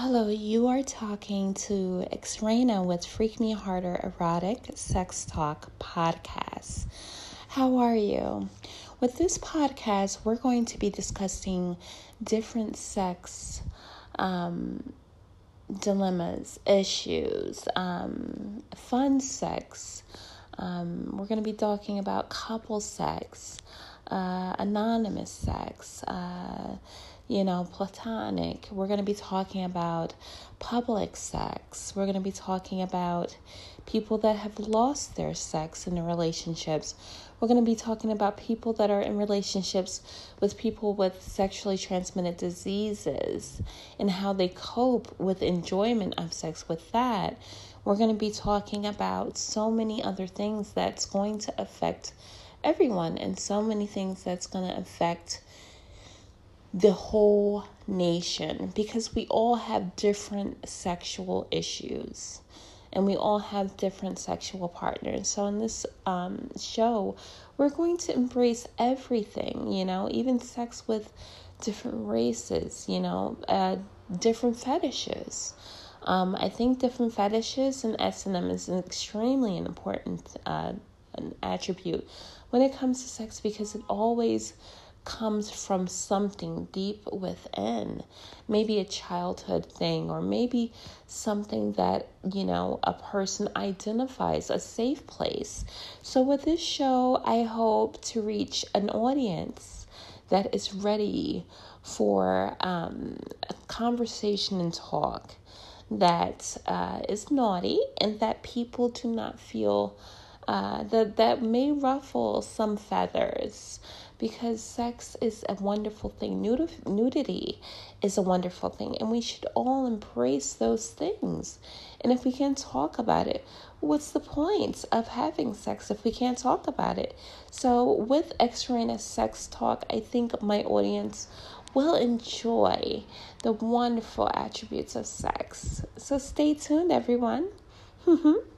Hello, you are talking to Xraina with Freak Me Harder Erotic Sex Talk podcast. How are you? With this podcast, we're going to be discussing different sex um, dilemmas, issues, um, fun sex. Um, we're going to be talking about couple sex, uh, anonymous sex. Uh, you know, platonic. We're going to be talking about public sex. We're going to be talking about people that have lost their sex in their relationships. We're going to be talking about people that are in relationships with people with sexually transmitted diseases and how they cope with enjoyment of sex with that. We're going to be talking about so many other things that's going to affect everyone and so many things that's going to affect the whole nation because we all have different sexual issues and we all have different sexual partners. So, in this um, show, we're going to embrace everything, you know, even sex with different races, you know, uh, different fetishes. Um, I think different fetishes and S&M is an extremely important uh, an attribute when it comes to sex because it always comes from something deep within. Maybe a childhood thing, or maybe something that, you know, a person identifies, a safe place. So, with this show, I hope to reach an audience that is ready for um, a conversation and talk that uh, is naughty and that people do not feel uh, that that may ruffle some feathers because sex is a wonderful thing. nudity is a wonderful thing, and we should all embrace those things. And if we can't talk about it, what's the point of having sex if we can't talk about it? So, with extraneous sex talk, I think my audience will enjoy the wonderful attributes of sex. So, stay tuned, everyone.